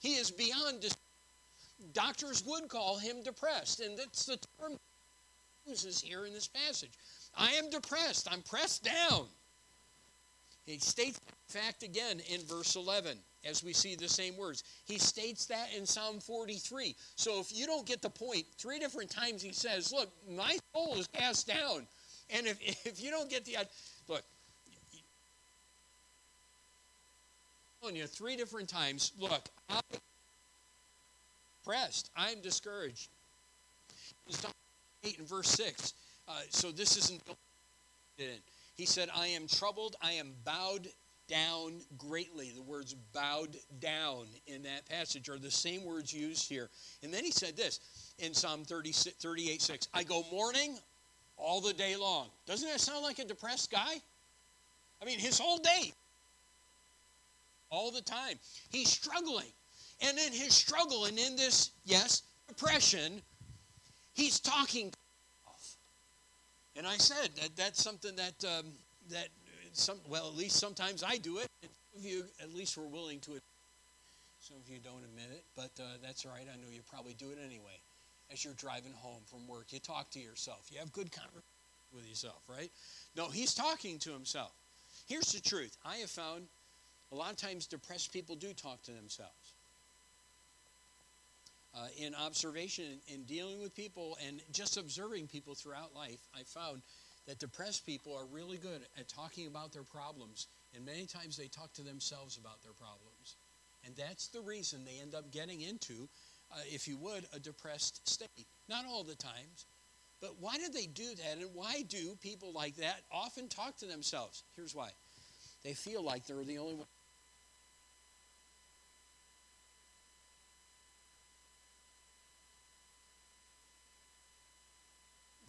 He is beyond. Dis- Doctors would call him depressed, and that's the term uses here in this passage. I am depressed. I'm pressed down. He states that fact again in verse 11 as we see the same words. He states that in Psalm 43. So if you don't get the point, three different times he says, Look, my soul is cast down. And if, if you don't get the look, telling you three different times, look, I'm pressed. I'm discouraged. Psalm 8 and verse 6. Uh, so this isn't he said, I am troubled, I am bowed down greatly. The words bowed down in that passage are the same words used here. And then he said this in Psalm 30, 38 6 I go mourning all the day long. Doesn't that sound like a depressed guy? I mean, his whole day, all the time. He's struggling. And in his struggle and in this, yes, depression, he's talking and I said that that's something that um, that some well at least sometimes I do it. Some of you at least were willing to. Admit. Some of you don't admit it, but uh, that's all right. I know you probably do it anyway. As you're driving home from work, you talk to yourself. You have good conversation with yourself, right? No, he's talking to himself. Here's the truth. I have found a lot of times depressed people do talk to themselves. Uh, in observation, in dealing with people, and just observing people throughout life, I found that depressed people are really good at talking about their problems, and many times they talk to themselves about their problems. And that's the reason they end up getting into, uh, if you would, a depressed state. Not all the times, but why do they do that? And why do people like that often talk to themselves? Here's why they feel like they're the only one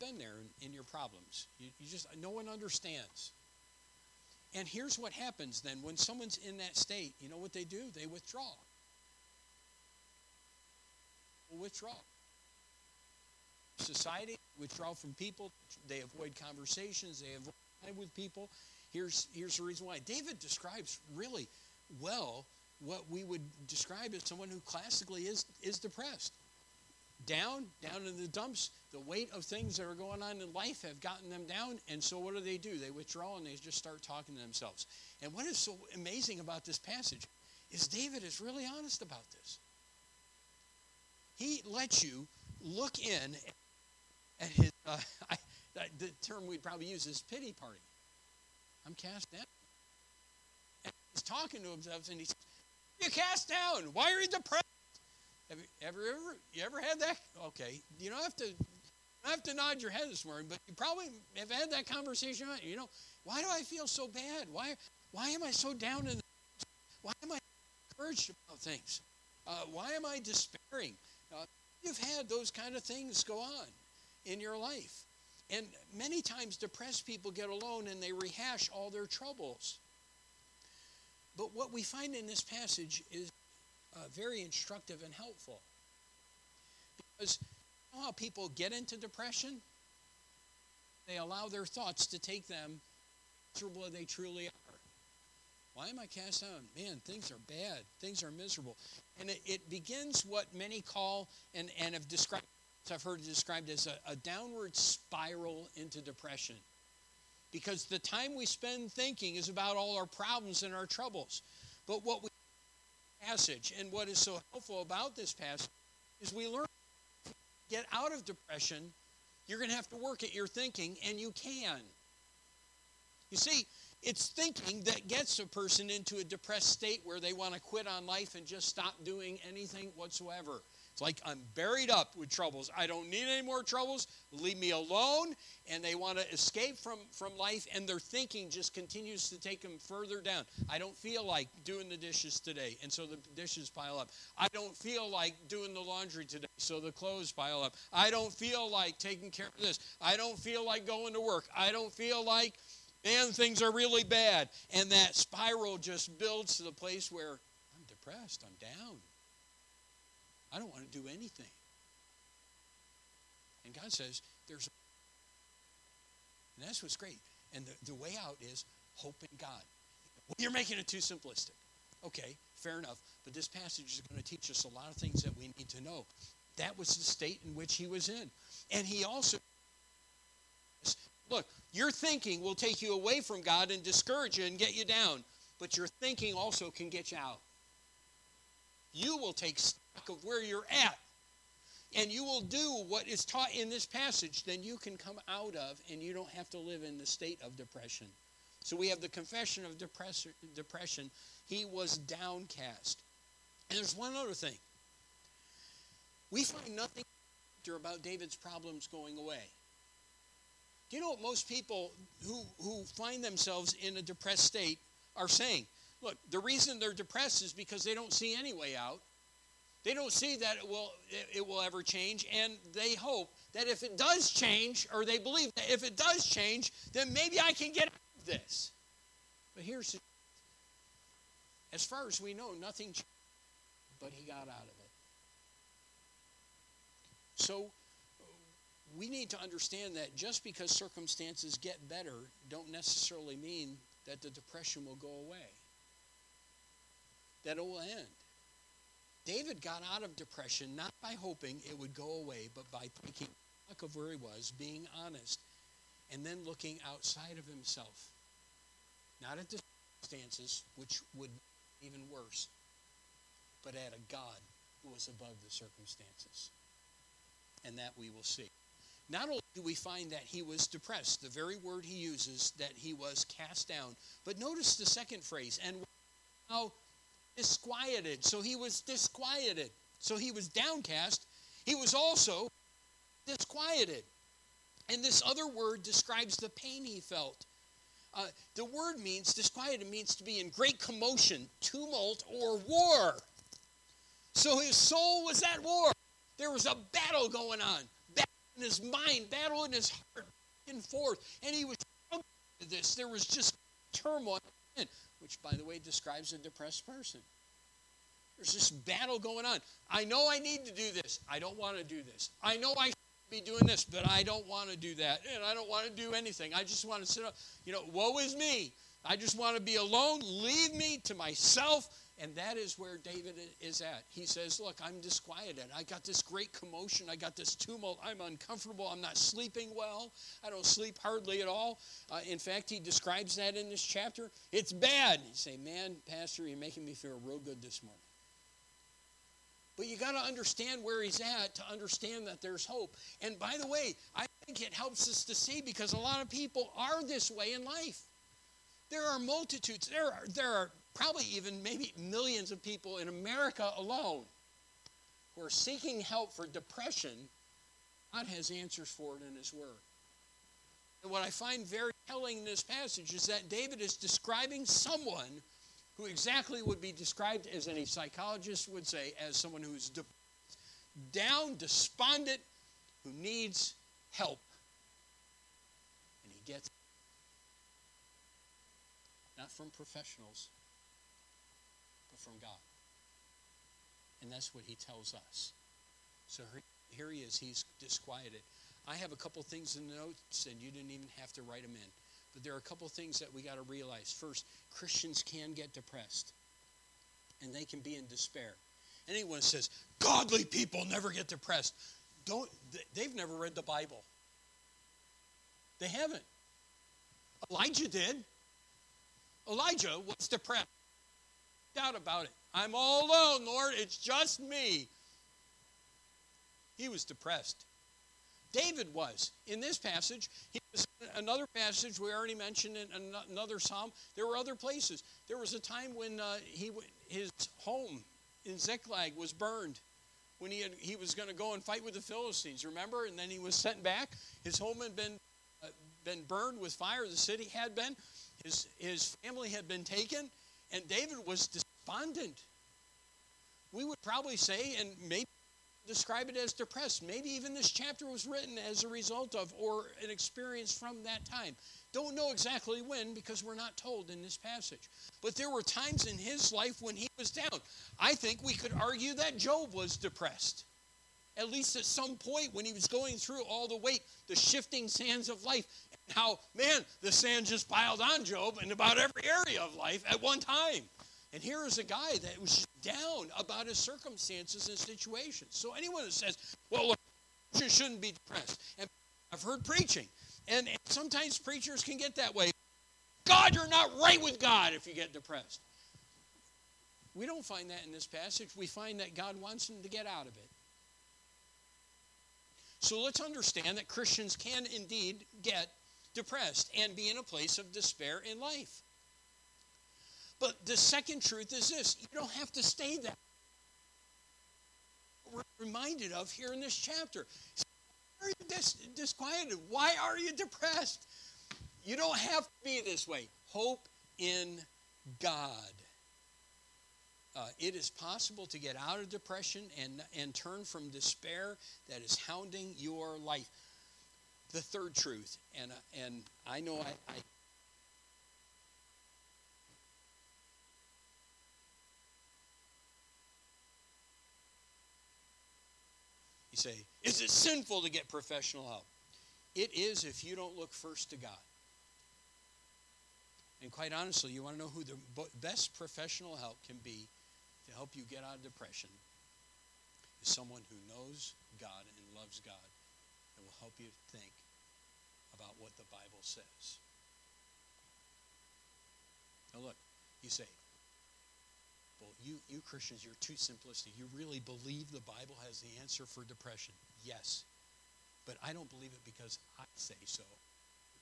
been there in, in your problems. You, you just, no one understands. And here's what happens then when someone's in that state, you know what they do? They withdraw. Withdraw. Society withdraw from people. They avoid conversations. They avoid with people. Here's here's the reason why. David describes really well what we would describe as someone who classically is is depressed down, down in the dumps. The weight of things that are going on in life have gotten them down. And so what do they do? They withdraw and they just start talking to themselves. And what is so amazing about this passage is David is really honest about this. He lets you look in at his, uh, I, the term we'd probably use is pity party. I'm cast down. And he's talking to himself and he's, you cast down. Why are you depressed? Have you ever, ever, you ever had that? Okay, you don't have to, don't have to nod your head this morning, but you probably have had that conversation. You know, why do I feel so bad? Why, why am I so down in? The, why am I encouraged about things? Uh, why am I despairing? Uh, you've had those kind of things go on in your life, and many times depressed people get alone and they rehash all their troubles. But what we find in this passage is uh, very instructive and helpful. Because you know how people get into depression? They allow their thoughts to take them miserable they truly are. Why am I cast down? Man, things are bad. Things are miserable. And it, it begins what many call and, and have described, I've heard it described as a, a downward spiral into depression. Because the time we spend thinking is about all our problems and our troubles. But what we passage. And what is so helpful about this passage is we learn get out of depression. You're going to have to work at your thinking, and you can. You see, it's thinking that gets a person into a depressed state where they want to quit on life and just stop doing anything whatsoever. It's like I'm buried up with troubles. I don't need any more troubles. Leave me alone. And they want to escape from, from life, and their thinking just continues to take them further down. I don't feel like doing the dishes today, and so the dishes pile up. I don't feel like doing the laundry today, so the clothes pile up. I don't feel like taking care of this. I don't feel like going to work. I don't feel like, man, things are really bad. And that spiral just builds to the place where I'm depressed, I'm down. I don't want to do anything. And God says, there's. And that's what's great. And the, the way out is hope in God. Well, you're making it too simplistic. Okay, fair enough. But this passage is going to teach us a lot of things that we need to know. That was the state in which he was in. And he also, look, your thinking will take you away from God and discourage you and get you down. But your thinking also can get you out. You will take stock of where you're at and you will do what is taught in this passage, then you can come out of and you don't have to live in the state of depression. So we have the confession of depression. He was downcast. And there's one other thing. We find nothing about David's problems going away. Do you know what most people who, who find themselves in a depressed state are saying? Look, the reason they're depressed is because they don't see any way out. They don't see that it will, it will ever change, and they hope that if it does change, or they believe that if it does change, then maybe I can get out of this. But here's as far as we know, nothing changed, but he got out of it. So we need to understand that just because circumstances get better don't necessarily mean that the depression will go away. That it will end. David got out of depression not by hoping it would go away, but by taking stock of where he was, being honest, and then looking outside of himself. Not at the circumstances, which would be even worse, but at a God who was above the circumstances. And that we will see. Not only do we find that he was depressed, the very word he uses, that he was cast down, but notice the second phrase, and how disquieted. So he was disquieted. So he was downcast. He was also disquieted. And this other word describes the pain he felt. Uh, the word means disquieted means to be in great commotion, tumult, or war. So his soul was at war. There was a battle going on, battle in his mind, battle in his heart, back and forth. And he was this. There was just turmoil which, by the way, describes a depressed person. There's this battle going on. I know I need to do this. I don't want to do this. I know I should be doing this, but I don't want to do that. And I don't want to do anything. I just want to sit up. You know, woe is me. I just want to be alone. Leave me to myself. And that is where David is at. He says, Look, I'm disquieted. I got this great commotion. I got this tumult. I'm uncomfortable. I'm not sleeping well. I don't sleep hardly at all. Uh, in fact, he describes that in this chapter. It's bad. You say, Man, Pastor, you're making me feel real good this morning. But you got to understand where he's at to understand that there's hope. And by the way, I think it helps us to see because a lot of people are this way in life. There are multitudes, there are, there are probably even maybe millions of people in America alone who are seeking help for depression. God has answers for it in His Word. And what I find very telling in this passage is that David is describing someone who exactly would be described as any psychologist would say as someone who's de- down, despondent, who needs help. And he gets not from professionals, but from God. And that's what he tells us. So here he is. He's disquieted. I have a couple things in the notes, and you didn't even have to write them in. But there are a couple things that we got to realize. First, Christians can get depressed, and they can be in despair. Anyone says godly people never get depressed, don't they've never read the Bible. They haven't. Elijah did. Elijah was depressed. Doubt about it. I'm all alone, Lord. It's just me. He was depressed. David was. In this passage, he was another passage we already mentioned in another psalm. There were other places. There was a time when uh, he his home in Ziklag was burned when he had, he was going to go and fight with the Philistines. Remember? And then he was sent back. His home had been uh, been burned with fire. The city had been. His, his family had been taken, and David was despondent. We would probably say, and maybe describe it as depressed. Maybe even this chapter was written as a result of or an experience from that time. Don't know exactly when because we're not told in this passage. But there were times in his life when he was down. I think we could argue that Job was depressed. At least at some point when he was going through all the weight, the shifting sands of life, how, man, the sand just piled on Job in about every area of life at one time. And here is a guy that was down about his circumstances and situations. So anyone that says, well, look, you shouldn't be depressed. And I've heard preaching. And, and sometimes preachers can get that way. God, you're not right with God if you get depressed. We don't find that in this passage. We find that God wants him to get out of it. So let's understand that Christians can indeed get depressed and be in a place of despair in life. But the second truth is this you don't have to stay there. We're reminded of here in this chapter. Why are you dis- disquieted? Why are you depressed? You don't have to be this way. Hope in God. Uh, it is possible to get out of depression and, and turn from despair that is hounding your life. The third truth, and, uh, and I know I, I You say, is it sinful to get professional help? It is if you don't look first to God. And quite honestly, you want to know who the best professional help can be to help you get out of depression is someone who knows God and loves God and will help you think about what the Bible says. Now, look, you say, well, you, you Christians, you're too simplistic. You really believe the Bible has the answer for depression? Yes. But I don't believe it because I say so,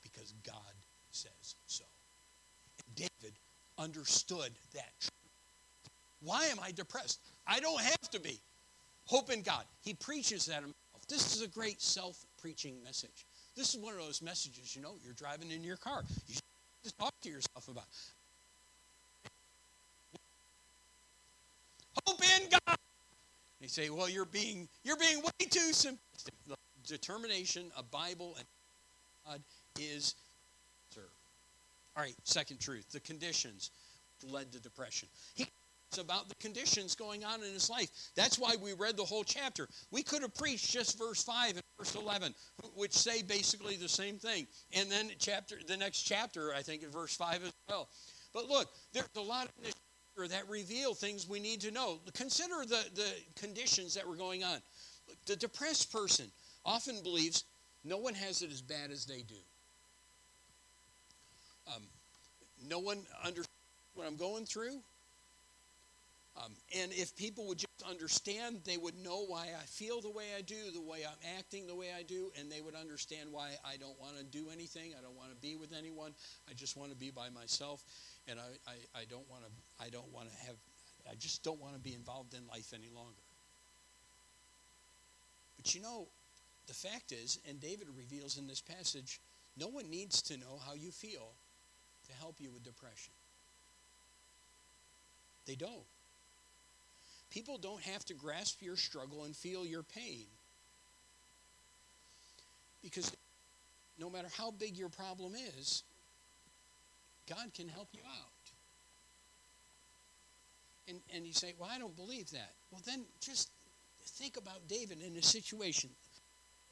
because God says so. And David understood that. Why am I depressed? I don't have to be. Hope in God. He preaches that himself. This is a great self preaching message. This is one of those messages, you know, you're driving in your car. You just talk to yourself about. Hope in God. They say, well, you're being you're being way too simplistic. The determination of Bible and God is sir. All right, second truth. The conditions led to depression. He about the conditions going on in his life. That's why we read the whole chapter. We could have preached just verse 5 and verse 11, which say basically the same thing. And then chapter the next chapter, I think in verse 5 as well. But look, there's a lot in this chapter that reveal things we need to know. Consider the, the conditions that were going on. The depressed person often believes no one has it as bad as they do. Um, no one understands what I'm going through. Um, and if people would just understand, they would know why I feel the way I do, the way I'm acting the way I do, and they would understand why I don't want to do anything. I don't want to be with anyone. I just want to be by myself, and I, I, I don't want to. I don't want to have. I just don't want to be involved in life any longer. But you know, the fact is, and David reveals in this passage, no one needs to know how you feel to help you with depression. They don't. People don't have to grasp your struggle and feel your pain. Because no matter how big your problem is, God can help you out. And, and you say, Well, I don't believe that. Well, then just think about David in a situation.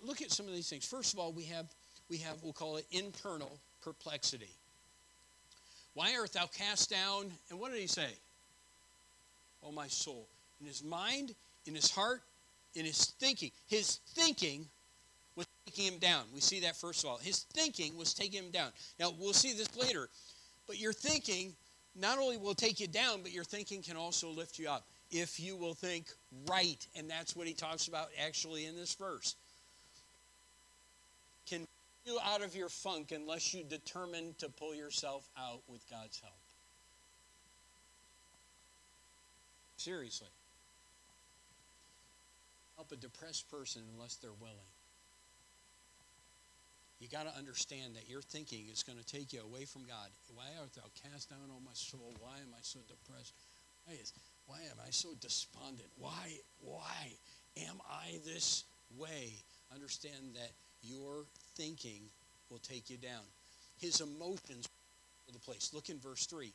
Look at some of these things. First of all, we have, we have we'll call it internal perplexity. Why art thou cast down? And what did he say? Oh, my soul in his mind, in his heart, in his thinking. His thinking was taking him down. We see that first of all. His thinking was taking him down. Now, we'll see this later. But your thinking not only will take you down, but your thinking can also lift you up if you will think right. And that's what he talks about actually in this verse. Can you out of your funk unless you determine to pull yourself out with God's help. Seriously help a depressed person unless they're willing. You got to understand that your thinking is going to take you away from God. Why art thou cast down, O my soul? Why am I so depressed? Why, is, why am I so despondent? Why, why am I this way? Understand that your thinking will take you down. His emotions are the place. Look in verse 3.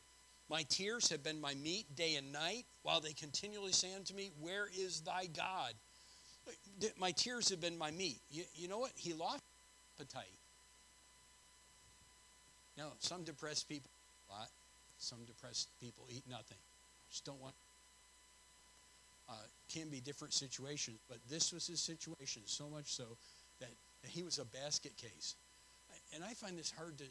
My tears have been my meat day and night, while they continually say unto me, Where is thy God? My tears have been my meat. You, you know what? He lost appetite. Now, some depressed people a lot. Some depressed people eat nothing. Just don't want. Uh, can be different situations, but this was his situation so much so that, that he was a basket case. And I find this hard to.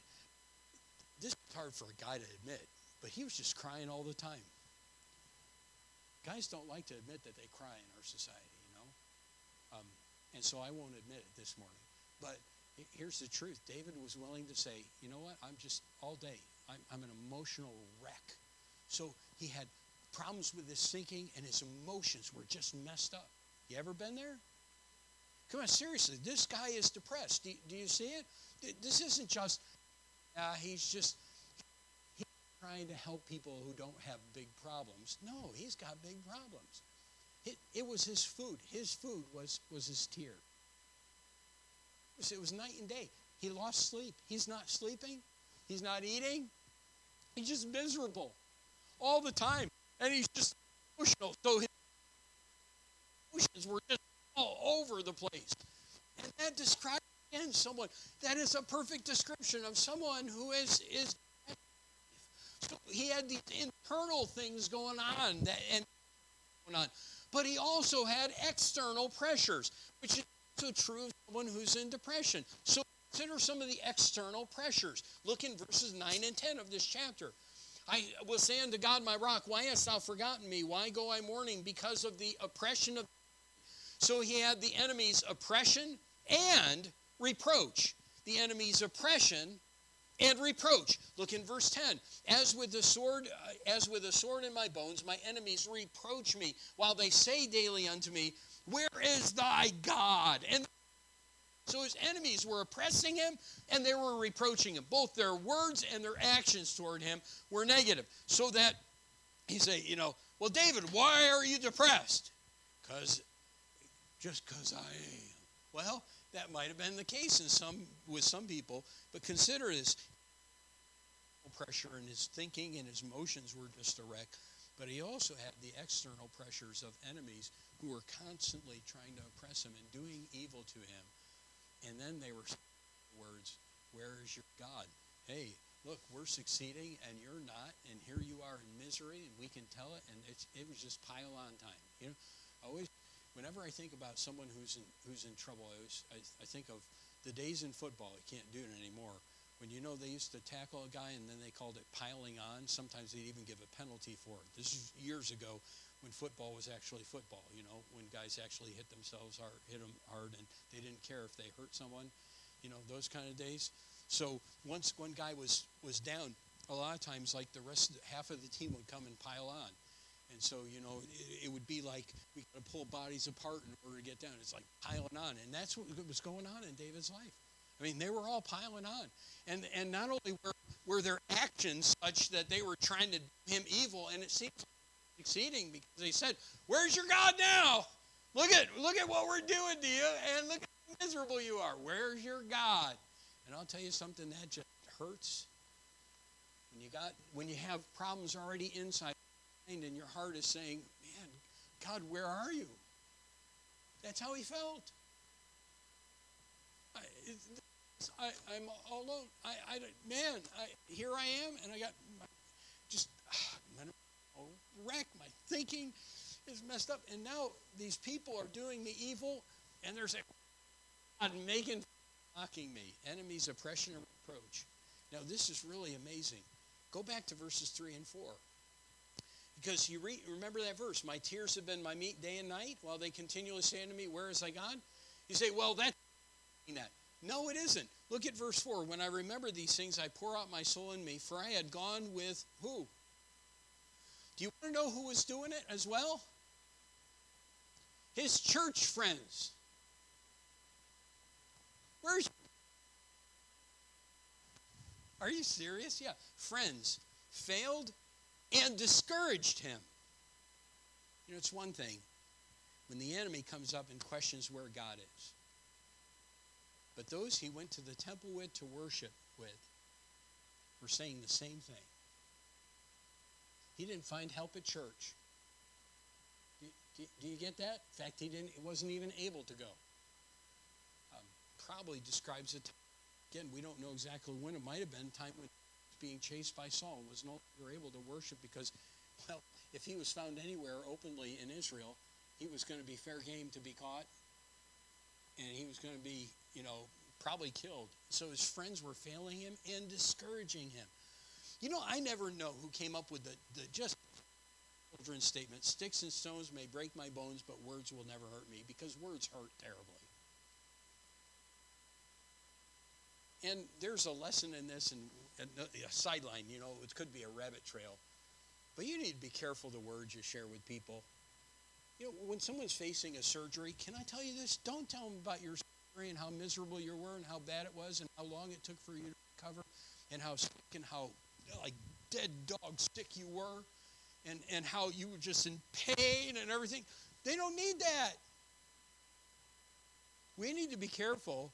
This is hard for a guy to admit, but he was just crying all the time. Guys don't like to admit that they cry in our society, and so I won't admit it this morning. But here's the truth David was willing to say, you know what, I'm just all day, I'm, I'm an emotional wreck. So he had problems with his thinking, and his emotions were just messed up. You ever been there? Come on, seriously, this guy is depressed. Do, do you see it? This isn't just, uh, he's just he's trying to help people who don't have big problems. No, he's got big problems. It, it was his food. His food was, was his tear. It was night and day. He lost sleep. He's not sleeping. He's not eating. He's just miserable all the time. And he's just emotional. So his emotions were just all over the place. And that describes, again, someone, that is a perfect description of someone who is, is so he had these internal things going on that and going on. But he also had external pressures, which is also true of someone who's in depression. So consider some of the external pressures. Look in verses 9 and 10 of this chapter. I will say unto God, my rock, why hast thou forgotten me? Why go I mourning? Because of the oppression of. So he had the enemy's oppression and reproach. The enemy's oppression and reproach. Look in verse 10. As with the sword, uh, as with a sword in my bones, my enemies reproach me, while they say daily unto me, Where is thy God? And so his enemies were oppressing him and they were reproaching him. Both their words and their actions toward him were negative. So that he say, you know, well, David, why are you depressed? Because just because I am. Well, that might have been the case in some with some people, but consider this pressure and his thinking and his emotions were just a wreck. But he also had the external pressures of enemies who were constantly trying to oppress him and doing evil to him. And then they were words, Where is your God? Hey, look, we're succeeding and you're not, and here you are in misery, and we can tell it, and it was just pile on time. You know, always, whenever I think about someone who's in, who's in trouble, I, always, I, I think of the days in football. You can't do it anymore. When you know they used to tackle a guy and then they called it piling on, sometimes they'd even give a penalty for it. This is years ago when football was actually football, you know, when guys actually hit themselves hard, hit them hard, and they didn't care if they hurt someone, you know, those kind of days. So once one guy was was down, a lot of times like the rest, half of the team would come and pile on, and so you know it, it would be like we got to pull bodies apart in order to get down. It's like piling on, and that's what was going on in David's life. I mean, they were all piling on, and and not only were were their actions such that they were trying to do him evil, and it seems succeeding because they said, Where's your God now? Look at look at what we're doing to you, and look how miserable you are. Where's your God? And I'll tell you something that just hurts. When you got when you have problems already inside and your heart is saying, Man, God, where are you? That's how he felt. I, am all alone. I, I, man, I, here I am, and I got my, just wreck. My thinking is messed up. And now these people are doing me evil, and they're saying, God, making, mocking me. Enemies, oppression, and reproach. Now, this is really amazing. Go back to verses 3 and 4. Because you re- remember that verse, my tears have been my meat day and night, while they continually say unto me, Where is thy God? You say, Well, that's that. No, it isn't. Look at verse 4. When I remember these things, I pour out my soul in me, for I had gone with who? Do you want to know who was doing it as well? His church friends. Where's Are you serious? Yeah. Friends failed and discouraged him. You know, it's one thing when the enemy comes up and questions where God is. But those he went to the temple with to worship with were saying the same thing. He didn't find help at church. Do, do, do you get that? In fact, he didn't. He wasn't even able to go. Um, probably describes it. Again, we don't know exactly when. It might have been time when being chased by Saul was no longer able to worship because, well, if he was found anywhere openly in Israel, he was going to be fair game to be caught, and he was going to be, you know, probably killed. So his friends were failing him and discouraging him. You know, I never know who came up with the, the just children's statement sticks and stones may break my bones, but words will never hurt me because words hurt terribly. And there's a lesson in this and a sideline, you know, it could be a rabbit trail. But you need to be careful the words you share with people. You know, when someone's facing a surgery, can I tell you this? Don't tell them about your surgery and how miserable you were and how bad it was and how long it took for you to recover and how sick and how like dead dog sick you were and, and how you were just in pain and everything. They don't need that. We need to be careful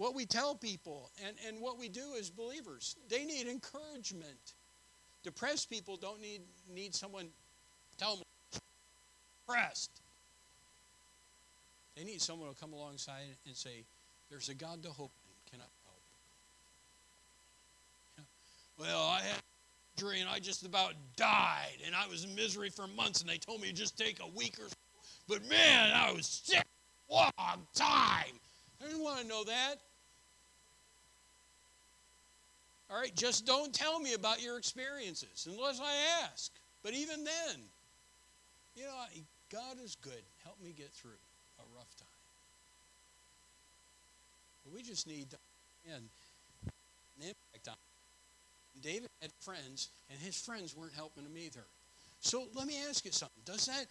what we tell people and, and what we do as believers. They need encouragement. Depressed people don't need, need someone tell them depressed. They need someone to come alongside and say, There's a God to hope in. Can I help? Well, I had injury and I just about died and I was in misery for months and they told me to just take a week or so. But man, I was sick a long time. I didn't want to know that. All right, just don't tell me about your experiences unless I ask. But even then, you know, God is good. Help me get through a rough time. But we just need to and an impact on David had friends, and his friends weren't helping him either. So let me ask you something. Does that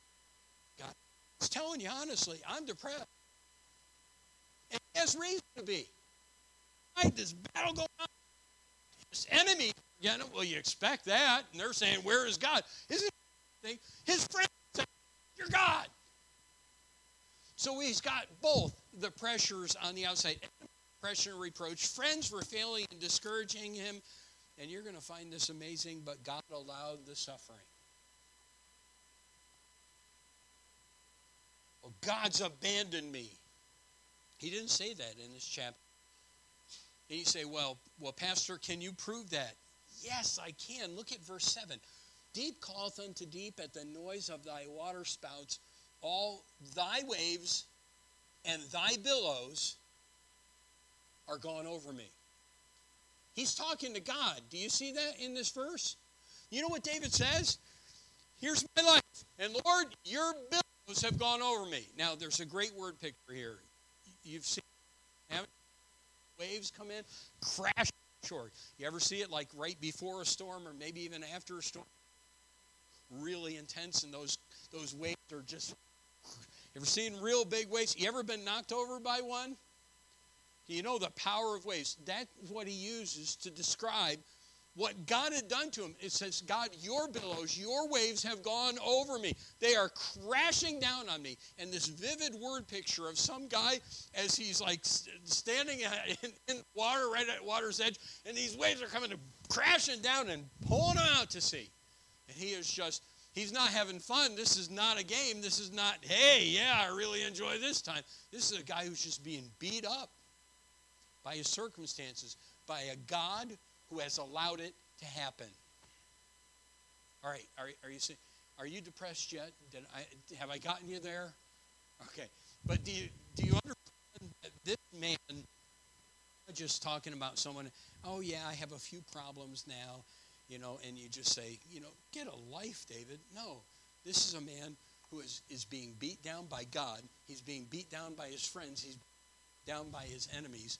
God is telling you honestly, I'm depressed. And he has reason to be. Right, this battle going on. Enemy again, well, you expect that. And they're saying, Where is God? Isn't His friends say, You're God. So he's got both the pressures on the outside, pressure and reproach, friends were failing and discouraging him, and you're going to find this amazing, but God allowed the suffering. Well, God's abandoned me. He didn't say that in this chapter. And you say, well, well, Pastor, can you prove that? Yes, I can. Look at verse 7. Deep calleth unto deep at the noise of thy waterspouts. All thy waves and thy billows are gone over me. He's talking to God. Do you see that in this verse? You know what David says? Here's my life. And Lord, your billows have gone over me. Now, there's a great word picture here. You've seen waves come in, crash shore. You ever see it like right before a storm or maybe even after a storm? Really intense, and those those waves are just. You ever seen real big waves? You ever been knocked over by one? You know the power of waves. That's what he uses to describe what God had done to him. It says, God, your billows, your waves have gone over me. They are crashing down on me. And this vivid word picture of some guy as he's like standing in, in water, right at water's edge, and these waves are coming crashing down and pulling him out to sea. And he is just, he's not having fun. This is not a game. This is not, hey, yeah, I really enjoy this time. This is a guy who's just being beat up by his circumstances, by a God who has allowed it to happen. All right, are, are you are you depressed yet? Did I have I gotten you there? Okay, but do you do you understand that this man? Just talking about someone. Oh yeah, I have a few problems now, you know, and you just say, you know, get a life, David. No, this is a man who is is being beat down by God. He's being beat down by his friends. He's down by his enemies,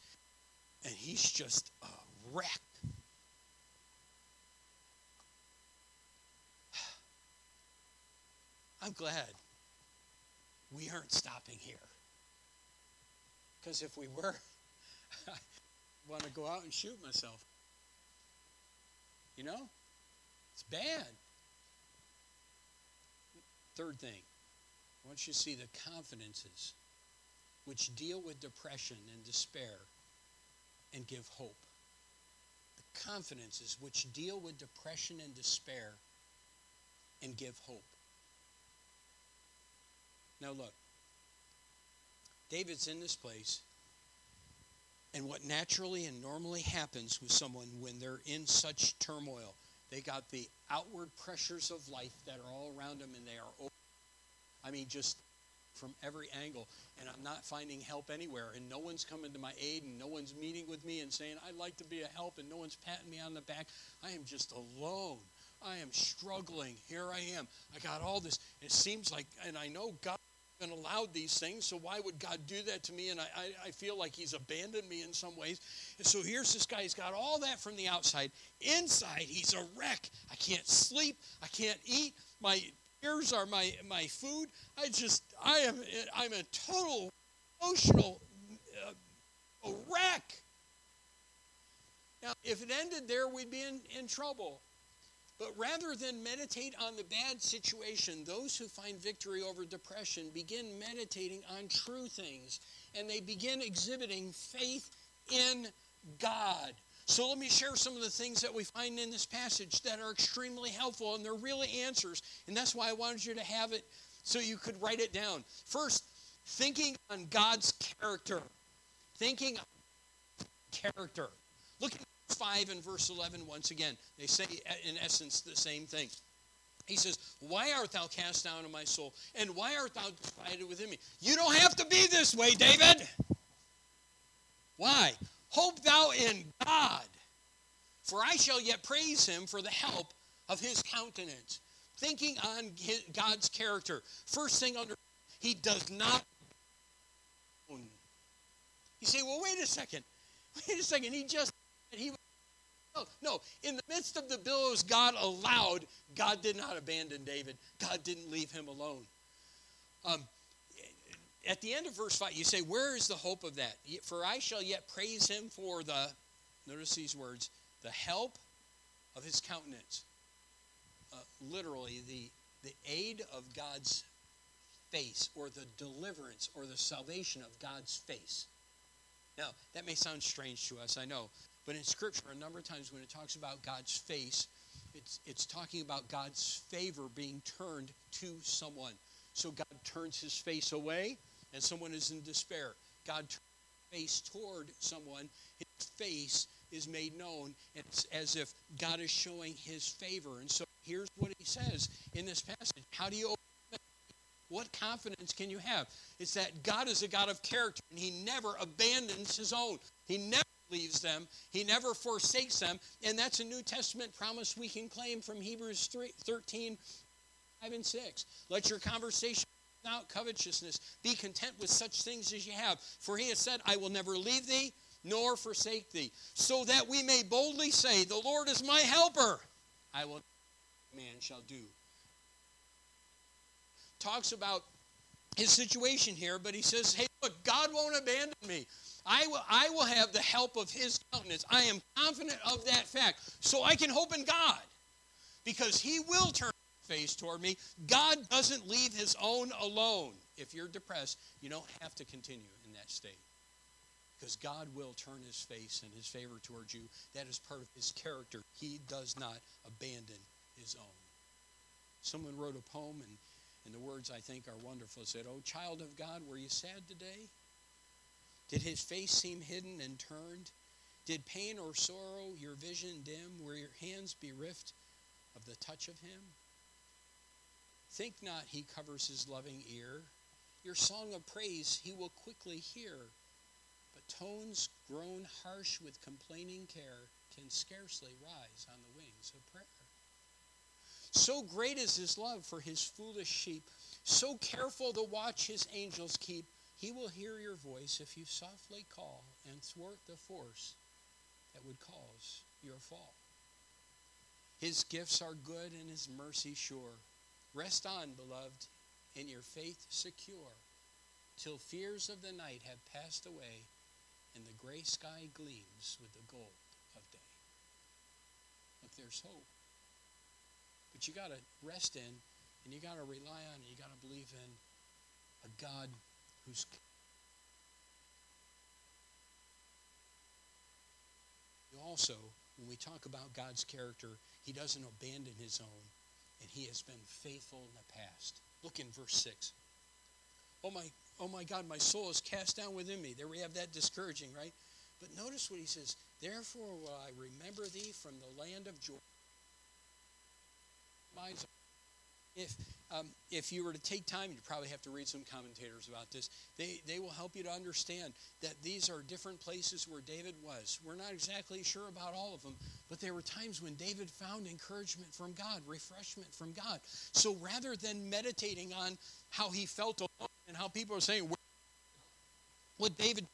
and he's just a wreck. I'm glad we aren't stopping here. Because if we were, I want to go out and shoot myself. You know? It's bad. Third thing, want you see the confidences which deal with depression and despair and give hope. The confidences which deal with depression and despair and give hope. Now, look, David's in this place, and what naturally and normally happens with someone when they're in such turmoil, They got the outward pressures of life that are all around them, and they are, I mean, just from every angle. And I'm not finding help anywhere. And no one's coming to my aid, and no one's meeting with me and saying, I'd like to be a help, and no one's patting me on the back. I am just alone. I am struggling. Here I am. I got all this. It seems like, and I know God and allowed these things, so why would God do that to me? And I, I, I, feel like He's abandoned me in some ways. And so here's this guy, he's got all that from the outside. Inside, he's a wreck. I can't sleep, I can't eat. My ears are my, my food. I just, I am, I'm a total emotional uh, wreck. Now, if it ended there, we'd be in, in trouble. But rather than meditate on the bad situation, those who find victory over depression begin meditating on true things and they begin exhibiting faith in God. So let me share some of the things that we find in this passage that are extremely helpful and they're really answers. And that's why I wanted you to have it so you could write it down. First, thinking on God's character. Thinking character. Look at 5 and verse 11 once again. They say, in essence, the same thing. He says, Why art thou cast down in my soul? And why art thou divided within me? You don't have to be this way, David. Why? Hope thou in God, for I shall yet praise him for the help of his countenance. Thinking on his, God's character. First thing under, he does not. You say, well, wait a second. Wait a second. He just he no. In the midst of the billows God allowed, God did not abandon David. God didn't leave him alone. Um, at the end of verse 5, you say, Where is the hope of that? For I shall yet praise him for the, notice these words, the help of his countenance. Uh, literally, the, the aid of God's face, or the deliverance, or the salvation of God's face. Now, that may sound strange to us, I know. But in Scripture, a number of times when it talks about God's face, it's, it's talking about God's favor being turned to someone. So God turns his face away, and someone is in despair. God turns his face toward someone, his face is made known. It's as if God is showing his favor. And so here's what he says in this passage How do you what confidence can you have? It's that God is a God of character, and he never abandons his own. He never leaves them, He never forsakes them. And that's a New Testament promise we can claim from Hebrews 3, 13, 5 and 6. Let your conversation without covetousness be content with such things as you have. For He has said, I will never leave thee nor forsake thee, so that we may boldly say, The Lord is my helper. I will, man shall do. Talks about his situation here, but he says, Hey, look, God won't abandon me. I will, I will have the help of his countenance. I am confident of that fact. So I can hope in God because he will turn his face toward me. God doesn't leave his own alone. If you're depressed, you don't have to continue in that state because God will turn his face and his favor towards you. That is part of his character. He does not abandon his own. Someone wrote a poem, and, and the words I think are wonderful. It said, Oh, child of God, were you sad today? Did his face seem hidden and turned? Did pain or sorrow your vision dim? Were your hands bereft of the touch of him? Think not he covers his loving ear. Your song of praise he will quickly hear. But tones grown harsh with complaining care can scarcely rise on the wings of prayer. So great is his love for his foolish sheep, so careful to watch his angels keep he will hear your voice if you softly call and thwart the force that would cause your fall. His gifts are good and his mercy sure. Rest on, beloved, in your faith secure, till fears of the night have passed away and the gray sky gleams with the gold of day. Look, there's hope. But you got to rest in and you got to rely on, and you got to believe in a God who's also when we talk about God's character, he doesn't abandon his own and he has been faithful in the past. Look in verse 6. Oh my oh my God, my soul is cast down within me. There we have that discouraging, right? But notice what he says, therefore will I remember thee from the land of joy if um, if you were to take time, you'd probably have to read some commentators about this. They they will help you to understand that these are different places where David was. We're not exactly sure about all of them, but there were times when David found encouragement from God, refreshment from God. So rather than meditating on how he felt alone and how people are saying what David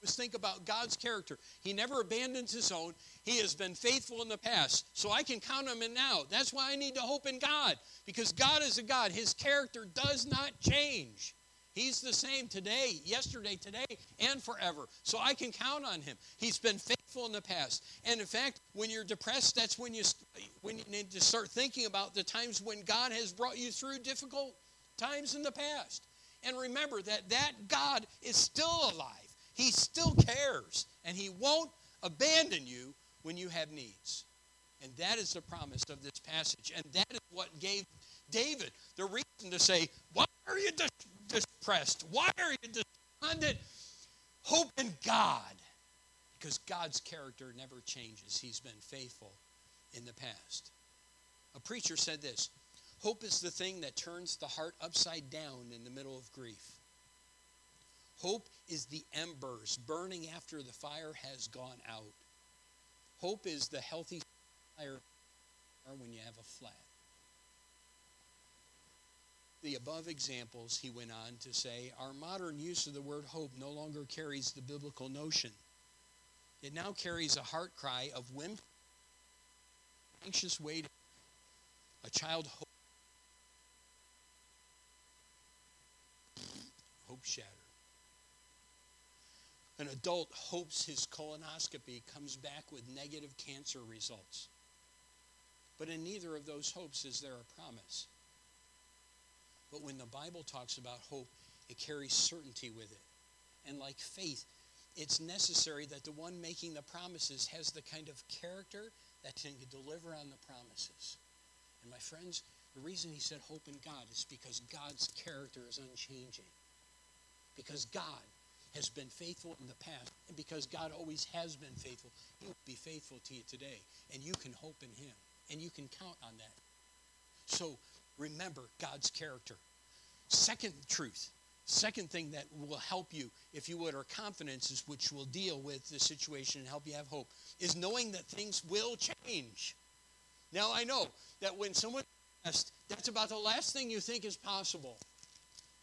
was think about God's character. He never abandons his own. He has been faithful in the past. So I can count on him now. That's why I need to hope in God. Because God is a God. His character does not change. He's the same today, yesterday, today, and forever. So I can count on him. He's been faithful in the past. And in fact, when you're depressed, that's when you when you need to start thinking about the times when God has brought you through difficult times in the past. And remember that that God is still alive. He still cares, and He won't abandon you when you have needs. And that is the promise of this passage. And that is what gave David the reason to say, Why are you depressed? Why are you despondent? Hope in God. Because God's character never changes. He's been faithful in the past. A preacher said this Hope is the thing that turns the heart upside down in the middle of grief. Hope is the embers burning after the fire has gone out. Hope is the healthy fire when you have a flat. The above examples, he went on to say, our modern use of the word hope no longer carries the biblical notion. It now carries a heart cry of whim, anxious waiting, a child hope, hope shattered. An adult hopes his colonoscopy comes back with negative cancer results. But in neither of those hopes is there a promise. But when the Bible talks about hope, it carries certainty with it. And like faith, it's necessary that the one making the promises has the kind of character that can deliver on the promises. And my friends, the reason he said hope in God is because God's character is unchanging. Because God has been faithful in the past, and because God always has been faithful, He will be faithful to you today. And you can hope in Him, and you can count on that. So remember God's character. Second truth, second thing that will help you, if you would, confidence is which will deal with the situation and help you have hope, is knowing that things will change. Now I know that when someone is that's about the last thing you think is possible.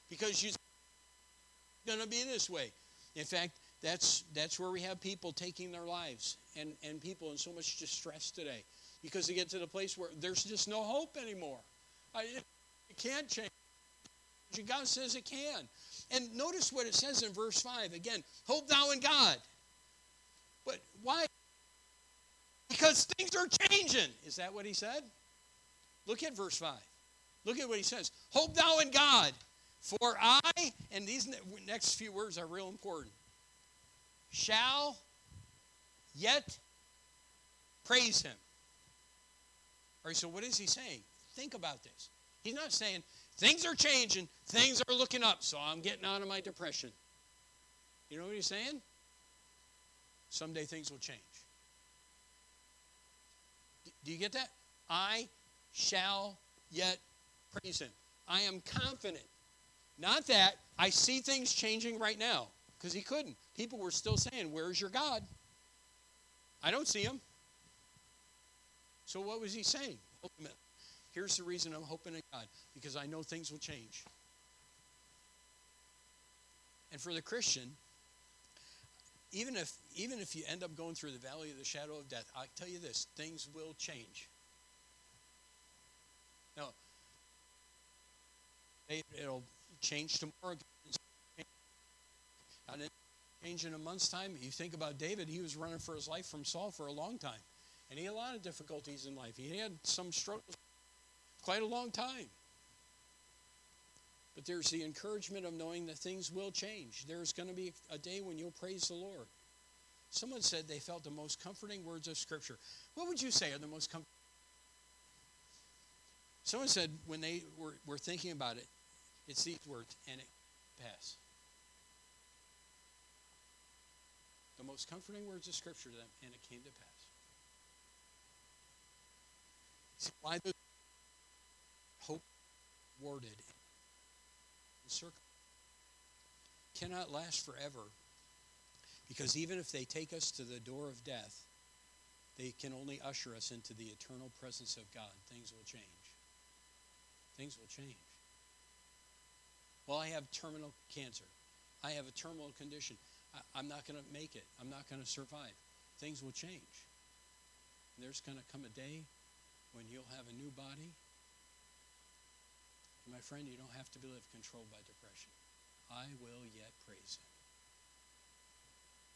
Because you going to be this way. In fact, that's that's where we have people taking their lives and and people in so much distress today because they get to the place where there's just no hope anymore. I, it can't change. God says it can. And notice what it says in verse 5 again hope thou in God. But why? Because things are changing. Is that what he said? Look at verse 5. Look at what he says. Hope thou in God. For I, and these next few words are real important, shall yet praise him. All right, so what is he saying? Think about this. He's not saying, things are changing, things are looking up, so I'm getting out of my depression. You know what he's saying? Someday things will change. Do you get that? I shall yet praise him. I am confident not that I see things changing right now, because he couldn't. People were still saying, Where's your God? I don't see him. So what was he saying? Here's the reason I'm hoping in God, because I know things will change. And for the Christian, even if even if you end up going through the valley of the shadow of death, I tell you this, things will change. Now, it'll change tomorrow. And change in a month's time. You think about David, he was running for his life from Saul for a long time. And he had a lot of difficulties in life. He had some struggles quite a long time. But there's the encouragement of knowing that things will change. There's going to be a day when you'll praise the Lord. Someone said they felt the most comforting words of Scripture. What would you say are the most comforting? Someone said when they were, were thinking about it, it's these words, and it pass. The most comforting words of Scripture to them, and it came to pass. See, why those circle Cannot last forever because even if they take us to the door of death, they can only usher us into the eternal presence of God. Things will change. Things will change. Well, I have terminal cancer. I have a terminal condition. I, am not going to make it. I'm not going to survive. Things will change. There's going to come a day when you'll have a new body. My friend, you don't have to be live controlled by depression. I will yet praise him.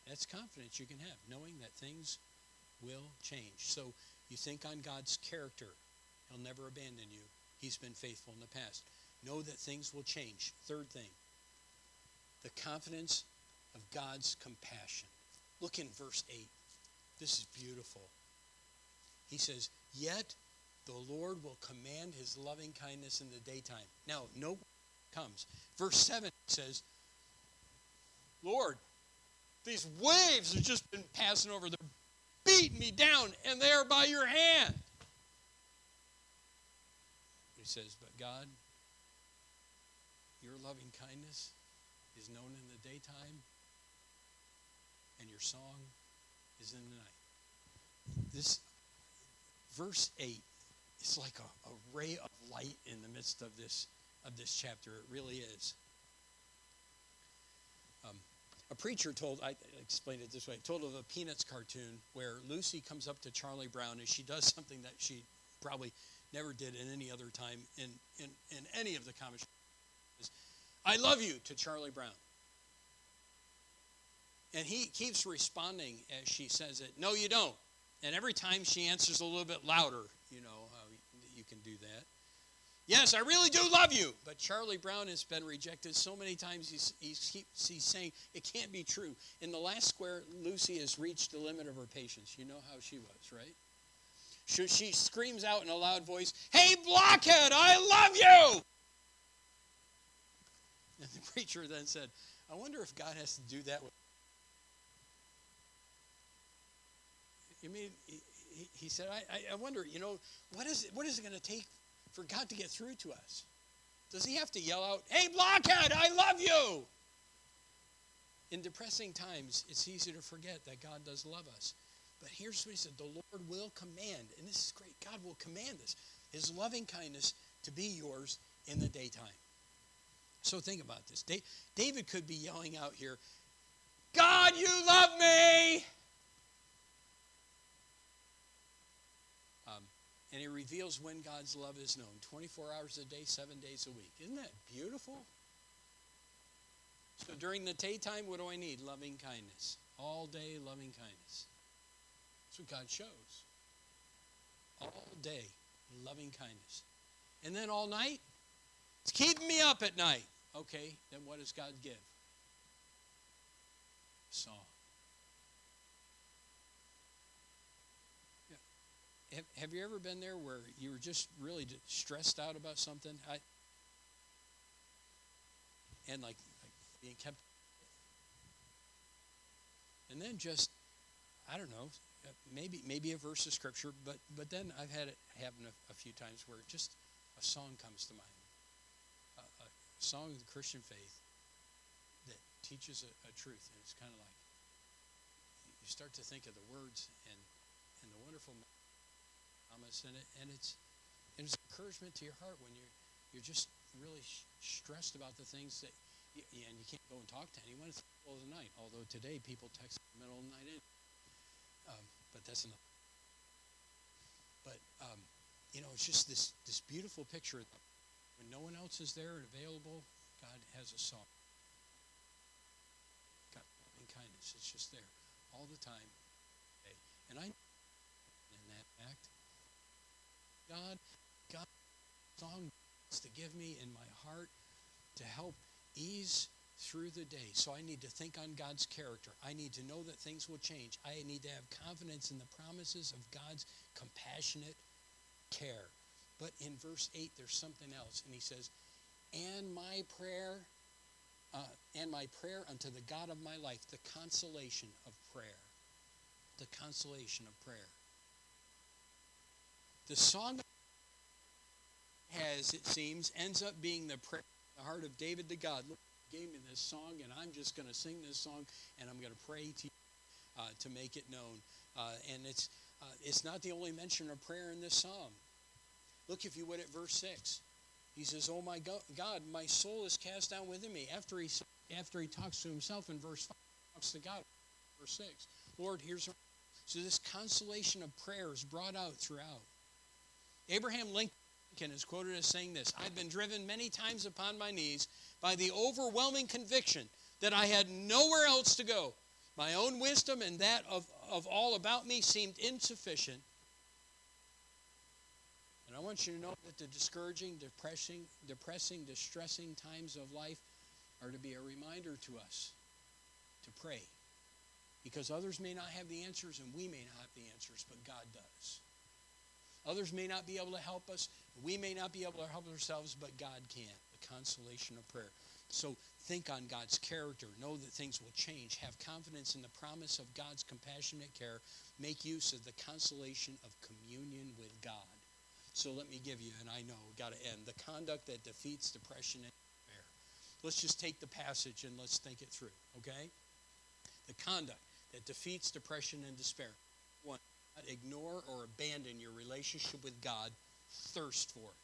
That's confidence you can have, knowing that things will change. So you think on God's character. He'll never abandon you. He's been faithful in the past. Know that things will change. Third thing, the confidence of God's compassion. Look in verse 8. This is beautiful. He says, Yet the Lord will command his loving kindness in the daytime. Now, no comes. Verse 7 says, Lord, these waves have just been passing over. They're beating me down, and they are by your hand. He says, But God, your loving kindness is known in the daytime, and your song is in the night. This verse 8 is like a, a ray of light in the midst of this of this chapter. It really is. Um, a preacher told, I explained it this way, told of a Peanuts cartoon where Lucy comes up to Charlie Brown and she does something that she probably never did in any other time in, in, in any of the comics. I love you to Charlie Brown. And he keeps responding as she says it, No, you don't. And every time she answers a little bit louder, you know how you can do that. Yes, I really do love you. But Charlie Brown has been rejected so many times, he's, he's, he's saying it can't be true. In the last square, Lucy has reached the limit of her patience. You know how she was, right? She, she screams out in a loud voice, Hey, blockhead, I love you! And the preacher then said, I wonder if God has to do that with. You mean, he, he said, I, I wonder, you know, what is it, what is it going to take for God to get through to us? Does he have to yell out, Hey, blockhead, I love you? In depressing times, it's easy to forget that God does love us. But here's what he said the Lord will command, and this is great. God will command this, his loving kindness to be yours in the daytime. So think about this. David could be yelling out here, God, you love me! Um, and he reveals when God's love is known 24 hours a day, seven days a week. Isn't that beautiful? So during the daytime, what do I need? Loving kindness. All day, loving kindness. That's what God shows. All day, loving kindness. And then all night, it's keeping me up at night. Okay, then what does God give? Song. have, have you ever been there where you were just really stressed out about something? I, and like, like being kept. And then just, I don't know, uh, maybe maybe a verse of scripture, but but then I've had it happen a, a few times where just a song comes to mind, song of the Christian faith that teaches a, a truth, and it's kind of like you start to think of the words and and the wonderful promise, and it, and it's and it's encouragement to your heart when you're you're just really sh- stressed about the things that you, and you can't go and talk to anyone. It's the middle of the night. Although today people text in the middle of the night, in. Um, but that's enough. But um, you know, it's just this this beautiful picture. When no one else is there and available, God has a song. God loving kindness. It's just there all the time. And I in that act God, God, song to give me in my heart to help ease through the day. So I need to think on God's character. I need to know that things will change. I need to have confidence in the promises of God's compassionate care. But in verse 8, there's something else. And he says, And my prayer, uh, and my prayer unto the God of my life, the consolation of prayer. The consolation of prayer. The song has, it seems, ends up being the prayer the heart of David to God. Look, gave me this song, and I'm just going to sing this song, and I'm going to pray to you uh, to make it known. Uh, and it's uh, it's not the only mention of prayer in this psalm. Look, if you would, at verse six. He says, "Oh my God, my soul is cast down within me." After he after he talks to himself in verse five, talks to God. Verse six, Lord, here's our... so this consolation of prayer is brought out throughout. Abraham Lincoln is quoted as saying this: "I've been driven many times upon my knees by the overwhelming conviction that I had nowhere else to go. My own wisdom and that of, of all about me seemed insufficient. And I want you to know that the discouraging, depressing, depressing, distressing times of life are to be a reminder to us to pray. Because others may not have the answers and we may not have the answers, but God does. Others may not be able to help us. We may not be able to help ourselves, but God can. The consolation of prayer. So think on God's character. Know that things will change. Have confidence in the promise of God's compassionate care. Make use of the consolation of communion with God. So let me give you, and I know, got to end, the conduct that defeats depression and despair. Let's just take the passage and let's think it through, okay? The conduct that defeats depression and despair. One, ignore or abandon your relationship with God, thirst for it.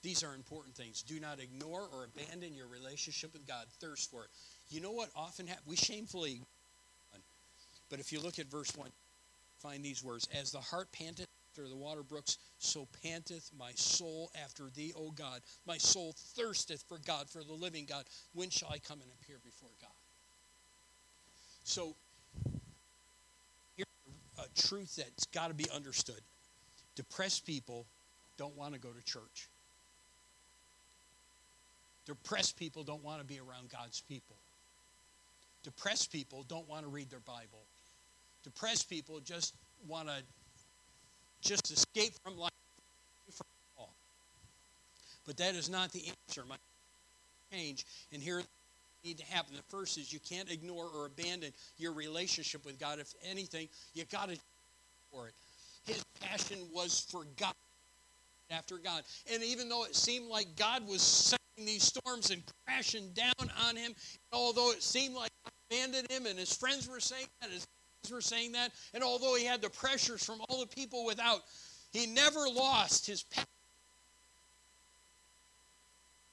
These are important things. Do not ignore or abandon your relationship with God. Thirst for it. You know what often happens? We shamefully, but if you look at verse 1, find these words As the heart panteth after the water brooks, so panteth my soul after thee, O God. My soul thirsteth for God, for the living God. When shall I come and appear before God? So, here's a truth that's got to be understood. Depressed people don't want to go to church. Depressed people don't want to be around God's people. Depressed people don't want to read their Bible. Depressed people just want to just escape from life. From all. But that is not the answer. My change, and here need to happen. The first is you can't ignore or abandon your relationship with God. If anything, you got to for it. His passion was for God, after God. And even though it seemed like God was sending these storms and crashing down on him. Although it seemed like abandoned him and his friends were saying that, his were saying that, and although he had the pressures from all the people without, he never lost his passion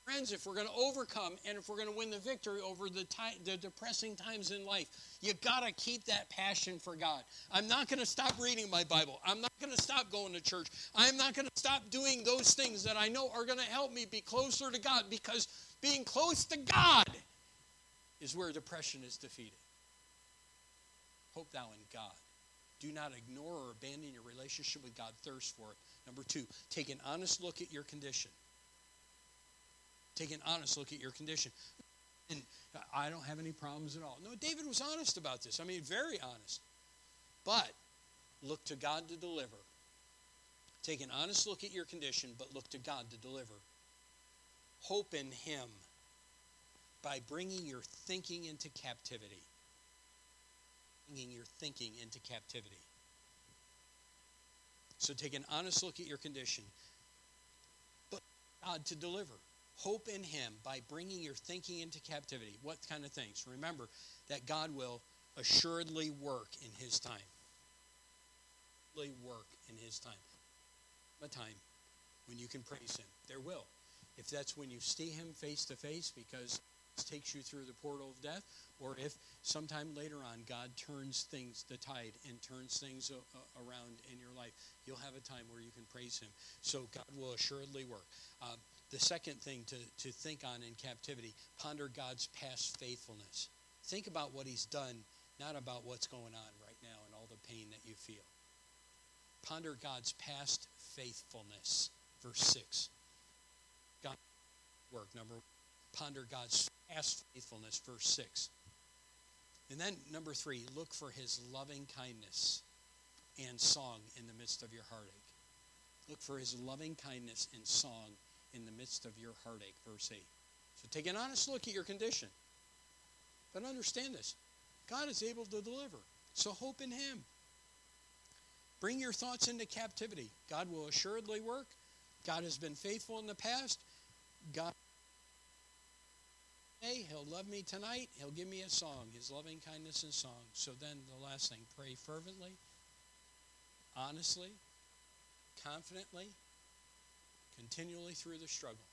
Friends, if we're going to overcome and if we're going to win the victory over the, the depressing times in life, you got to keep that passion for God. I'm not going to stop reading my Bible. I'm not going to stop going to church. I'm not going to stop doing those things that I know are going to help me be closer to God because being close to God is where depression is defeated. Hope thou in God. Do not ignore or abandon your relationship with God. Thirst for it. Number two, take an honest look at your condition. Take an honest look at your condition. And I don't have any problems at all. No, David was honest about this. I mean, very honest. But look to God to deliver. Take an honest look at your condition, but look to God to deliver. Hope in Him by bringing your thinking into captivity. Bringing your thinking into captivity. So take an honest look at your condition, but God to deliver. Hope in Him by bringing your thinking into captivity. What kind of things? Remember that God will assuredly work in His time. Work in His time. A time when you can praise Him. There will. If that's when you see Him face to face because takes you through the portal of death, or if sometime later on God turns things, the tide, and turns things around in your life, you'll have a time where you can praise Him. So God will assuredly work. Uh, the second thing to, to think on in captivity ponder God's past faithfulness. Think about what He's done, not about what's going on right now and all the pain that you feel. Ponder God's past faithfulness. Verse 6. God work. Number ponder God's past faithfulness. Verse 6. And then number three, look for his loving kindness and song in the midst of your heartache. Look for his loving kindness and song in the midst of your heartache. Verse 8. So take an honest look at your condition. But understand this God is able to deliver. So hope in Him. Bring your thoughts into captivity. God will assuredly work. God has been faithful in the past. God Hey, he'll love me tonight. He'll give me a song, his loving kindness and song. So then the last thing, pray fervently, honestly, confidently, continually through the struggle.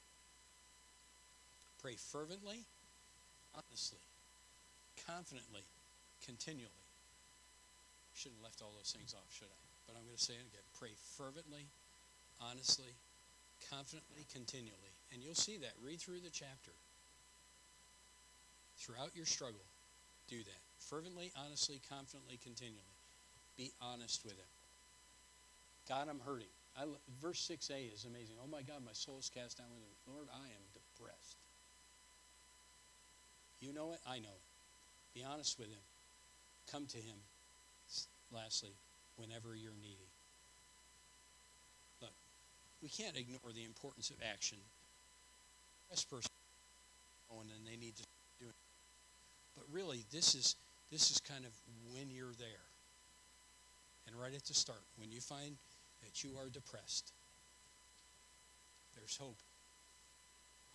Pray fervently, honestly, confidently, continually. Shouldn't have left all those things off, should I? But I'm going to say it again. Pray fervently, honestly, confidently, continually. And you'll see that. Read through the chapter. Throughout your struggle, do that. Fervently, honestly, confidently, continually. Be honest with Him. God, I'm hurting. I, verse 6a is amazing. Oh my God, my soul is cast down. Lord, I am depressed. You know it, I know it. Be honest with Him. Come to Him, lastly, whenever you're needy. Look, we can't ignore the importance of action. This person and they need to. But really, this is this is kind of when you're there. And right at the start, when you find that you are depressed, there's hope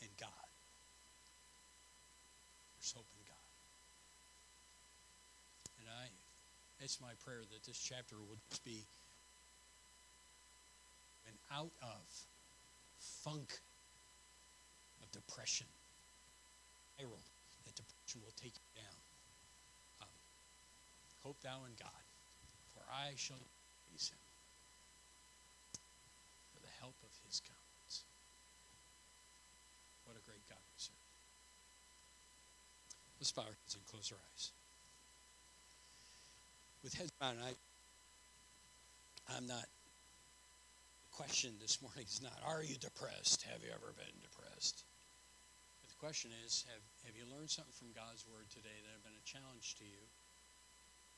in God. There's hope in God. And I it's my prayer that this chapter would be an out of funk of depression, spiral that depression will take you down. Um, hope thou in God, for I shall praise him for the help of his countenance. What a great God we serve. Let's bow our heads and close our eyes. With heads bowed, I, I'm not question this morning is not, are you depressed? Have you ever been depressed? Question is, have, have you learned something from God's word today that have been a challenge to you?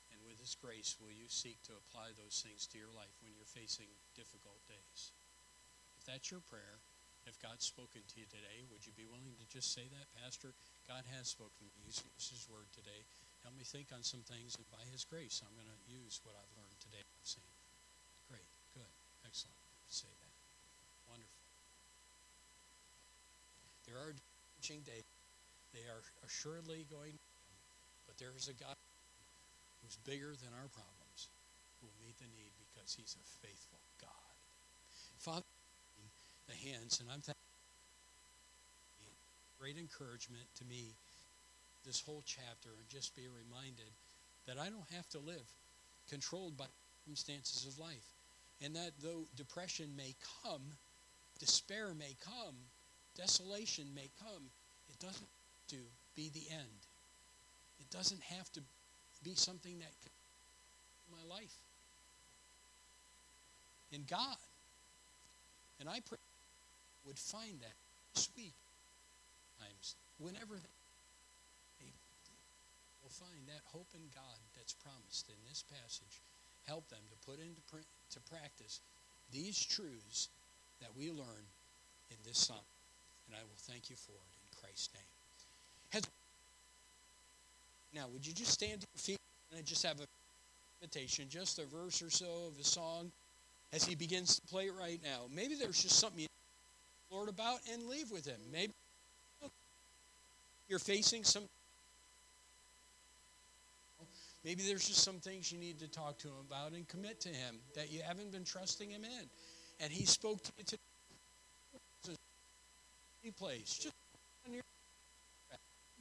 And with his grace, will you seek to apply those things to your life when you're facing difficult days? If that's your prayer, if God's spoken to you today, would you be willing to just say that, Pastor? God has spoken to me. He's his word today. Help me think on some things, and by his grace, I'm going to use what I've learned today. I've seen. Great, good, excellent say that. Wonderful. There are days. They are assuredly going, but there is a God who's bigger than our problems, who will meet the need because he's a faithful God. Father, the hands, and I'm thankful. Great encouragement to me this whole chapter and just be reminded that I don't have to live controlled by circumstances of life and that though depression may come, despair may come, desolation may come, it doesn't have to be the end. It doesn't have to be something that my life. In God. And I pray would find that sweet times whenever they will find that hope in God that's promised in this passage help them to put into to practice these truths that we learn in this psalm. And I will thank you for it in Christ's name. Now, would you just stand to your feet and just have a invitation, just a verse or so of a song as he begins to play it right now? Maybe there's just something you Lord about and leave with him. Maybe you're facing some Maybe there's just some things you need to talk to him about and commit to him that you haven't been trusting him in. And he spoke to you today. Place. Just on your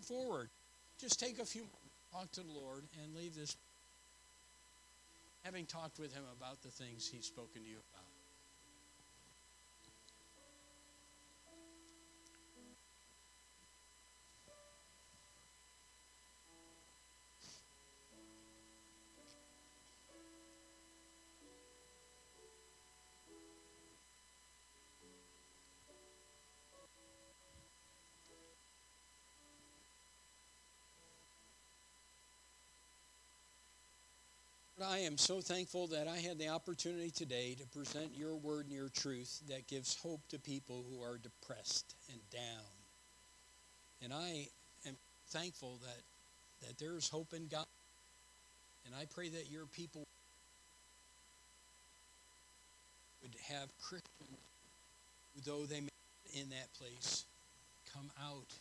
forward. Just take a few talk to the Lord and leave this having talked with him about the things he's spoken to you about. I am so thankful that I had the opportunity today to present your word and your truth that gives hope to people who are depressed and down. And I am thankful that, that there is hope in God. And I pray that your people would have Christians though they may in that place, come out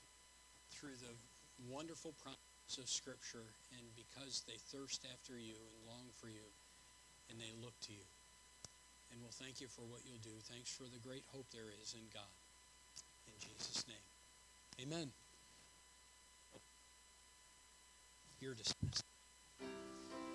through the wonderful promise of Scripture, and because they thirst after you and long for you, and they look to you. And we'll thank you for what you'll do. Thanks for the great hope there is in God. In Jesus' name. Amen. You're dismissed.